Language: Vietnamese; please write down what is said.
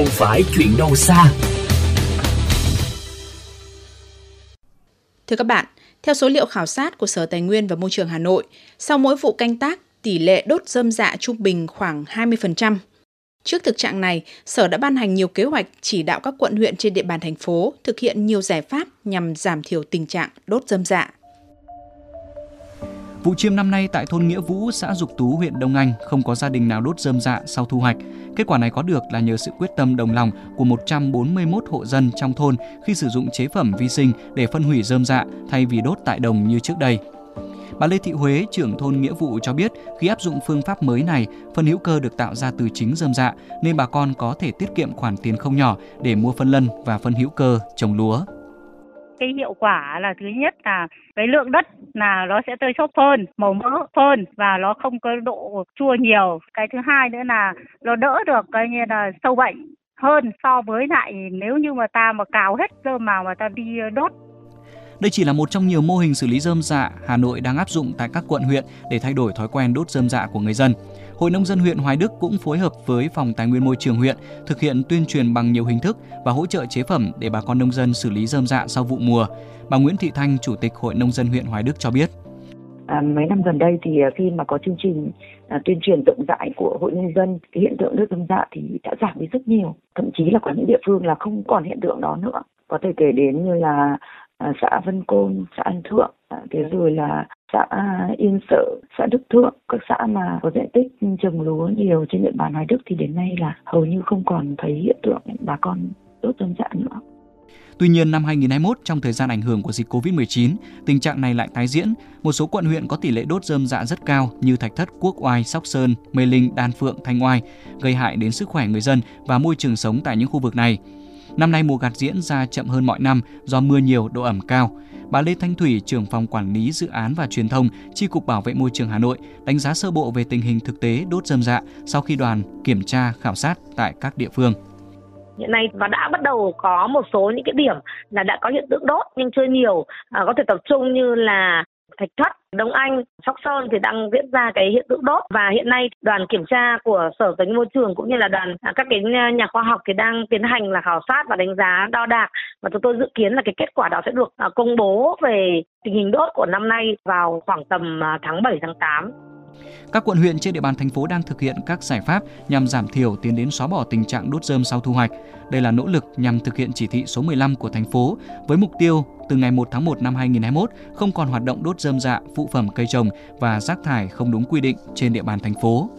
không phải chuyện đâu xa. Thưa các bạn, theo số liệu khảo sát của Sở Tài nguyên và Môi trường Hà Nội, sau mỗi vụ canh tác, tỷ lệ đốt dơm dạ trung bình khoảng 20%. Trước thực trạng này, Sở đã ban hành nhiều kế hoạch chỉ đạo các quận huyện trên địa bàn thành phố thực hiện nhiều giải pháp nhằm giảm thiểu tình trạng đốt dơm dạ. Vụ chiêm năm nay tại thôn Nghĩa Vũ, xã Dục Tú, huyện Đông Anh không có gia đình nào đốt dơm dạ sau thu hoạch. Kết quả này có được là nhờ sự quyết tâm đồng lòng của 141 hộ dân trong thôn khi sử dụng chế phẩm vi sinh để phân hủy dơm dạ thay vì đốt tại đồng như trước đây. Bà Lê Thị Huế, trưởng thôn Nghĩa Vụ cho biết khi áp dụng phương pháp mới này, phân hữu cơ được tạo ra từ chính dơm dạ nên bà con có thể tiết kiệm khoản tiền không nhỏ để mua phân lân và phân hữu cơ trồng lúa cái hiệu quả là thứ nhất là cái lượng đất là nó sẽ tơi xốp hơn màu mỡ hơn và nó không có độ chua nhiều. Cái thứ hai nữa là nó đỡ được coi như là sâu bệnh hơn so với lại nếu như mà ta mà cào hết rơm màu mà ta đi đốt đây chỉ là một trong nhiều mô hình xử lý rơm dạ Hà Nội đang áp dụng tại các quận huyện để thay đổi thói quen đốt rơm dạ của người dân. Hội nông dân huyện Hoài Đức cũng phối hợp với Phòng Tài nguyên Môi trường huyện thực hiện tuyên truyền bằng nhiều hình thức và hỗ trợ chế phẩm để bà con nông dân xử lý rơm dạ sau vụ mùa. Bà Nguyễn Thị Thanh, Chủ tịch Hội nông dân huyện Hoài Đức cho biết. À, mấy năm gần đây thì à, khi mà có chương trình à, tuyên truyền rộng rãi của hội nông dân cái hiện tượng đốt rơm dạ thì đã giảm đi rất nhiều thậm chí là có những địa phương là không còn hiện tượng đó nữa có thể kể đến như là À, xã Vân Côn, xã An Thượng, à, thế rồi là xã Yên Sở, xã Đức Thượng, các xã mà có diện tích trồng lúa nhiều trên địa bàn Hoài Đức thì đến nay là hầu như không còn thấy hiện tượng bà con đốt dâm dạ nữa. Tuy nhiên, năm 2021, trong thời gian ảnh hưởng của dịch COVID-19, tình trạng này lại tái diễn. Một số quận huyện có tỷ lệ đốt dơm dạ rất cao như Thạch Thất, Quốc Oai, Sóc Sơn, Mê Linh, Đan Phượng, Thanh Oai, gây hại đến sức khỏe người dân và môi trường sống tại những khu vực này. Năm nay mùa gặt diễn ra chậm hơn mọi năm do mưa nhiều, độ ẩm cao. Bà Lê Thanh Thủy, trưởng phòng quản lý dự án và truyền thông, Chi cục Bảo vệ môi trường Hà Nội đánh giá sơ bộ về tình hình thực tế đốt dơm dạ sau khi đoàn kiểm tra khảo sát tại các địa phương hiện nay và đã bắt đầu có một số những cái điểm là đã có hiện tượng đốt nhưng chưa nhiều à, có thể tập trung như là Thạch Thất, Đông Anh, Sóc Sơn thì đang diễn ra cái hiện tượng đốt và hiện nay đoàn kiểm tra của Sở Tài nguyên Môi trường cũng như là đoàn à, các cái nhà khoa học thì đang tiến hành là khảo sát và đánh giá đo đạc và chúng tôi dự kiến là cái kết quả đó sẽ được à, công bố về tình hình đốt của năm nay vào khoảng tầm à, tháng 7 tháng 8. Các quận huyện trên địa bàn thành phố đang thực hiện các giải pháp nhằm giảm thiểu tiến đến xóa bỏ tình trạng đốt rơm sau thu hoạch. Đây là nỗ lực nhằm thực hiện chỉ thị số 15 của thành phố với mục tiêu từ ngày 1 tháng 1 năm 2021 không còn hoạt động đốt rơm dạ, phụ phẩm cây trồng và rác thải không đúng quy định trên địa bàn thành phố.